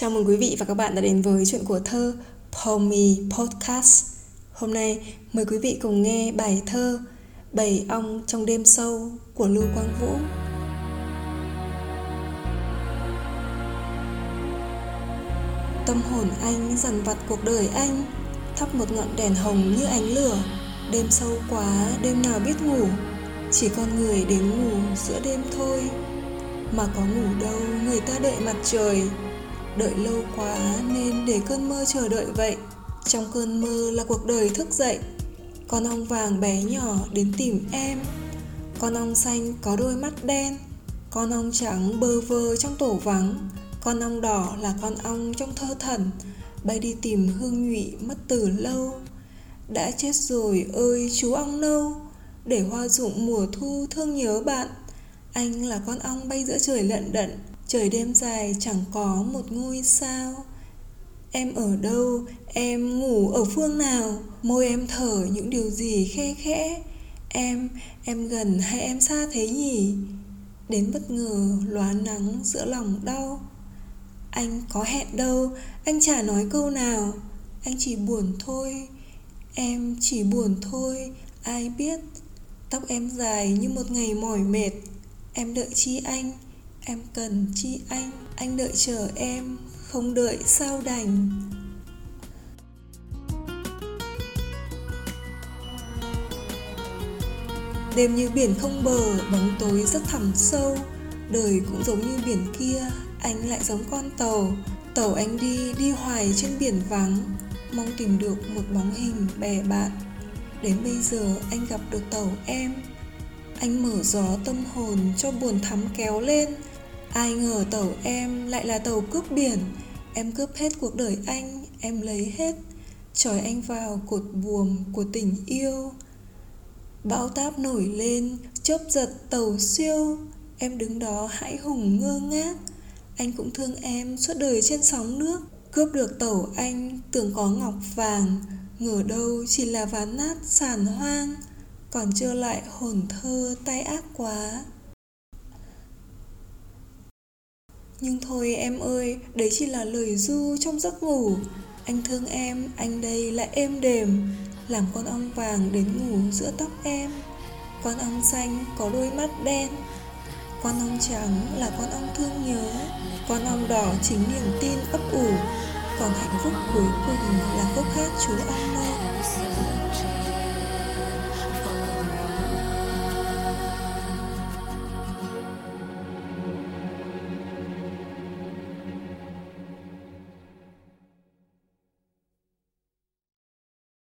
Chào mừng quý vị và các bạn đã đến với chuyện của thơ Pomi Podcast. Hôm nay mời quý vị cùng nghe bài thơ Bảy ong trong đêm sâu của Lưu Quang Vũ. Tâm hồn anh dằn vặt cuộc đời anh Thắp một ngọn đèn hồng như ánh lửa Đêm sâu quá, đêm nào biết ngủ Chỉ con người đến ngủ giữa đêm thôi Mà có ngủ đâu người ta đợi mặt trời Đợi lâu quá nên để cơn mơ chờ đợi vậy. Trong cơn mơ là cuộc đời thức dậy. Con ong vàng bé nhỏ đến tìm em. Con ong xanh có đôi mắt đen. Con ong trắng bơ vơ trong tổ vắng. Con ong đỏ là con ong trong thơ thần, Bay đi tìm hương nhụy mất từ lâu. Đã chết rồi ơi chú ong nâu, Để hoa rụng mùa thu thương nhớ bạn. Anh là con ong bay giữa trời lận đận. Trời đêm dài chẳng có một ngôi sao. Em ở đâu, em ngủ ở phương nào? Môi em thở những điều gì khe khẽ? Em, em gần hay em xa thế nhỉ? Đến bất ngờ lóa nắng giữa lòng đau. Anh có hẹn đâu, anh chả nói câu nào. Anh chỉ buồn thôi. Em chỉ buồn thôi, ai biết? Tóc em dài như một ngày mỏi mệt. Em đợi chi anh? Em cần chi anh Anh đợi chờ em Không đợi sao đành? Đêm như biển không bờ Bóng tối rất thẳm sâu. Đời cũng giống như biển kia Anh lại giống con tàu. Tàu anh đi, đi hoài trên biển vắng. Mong tìm được một bóng hình bè bạn. Đến bây giờ anh gặp được tàu em. Anh mở gió tâm hồn cho buồn thắm kéo lên. Ai ngờ tàu em lại là tàu cướp biển. Em cướp hết cuộc đời anh, Em lấy hết. Trói anh vào cột buồm của tình yêu. Bão táp nổi lên, Chớp giật tàu siêu. Em đứng đó hãi hùng ngơ ngác. Anh cũng thương em suốt đời trên sóng nước. Cướp được tàu anh, tưởng có ngọc vàng. Ngờ đâu chỉ là ván nát sàn hoang. Còn chưa lại hồn thơ tay ác quá. Nhưng thôi em ơi, đấy chỉ là lời du trong giấc ngủ. Anh thương em, anh đây là êm đềm. Làm con ong vàng đến ngủ giữa tóc em. Con ong xanh có đôi mắt đen. Con ong trắng là con ong thương nhớ. Con ong đỏ chính niềm tin ấp ủ. Còn hạnh phúc cuối cùng là khúc hát chú ong mơ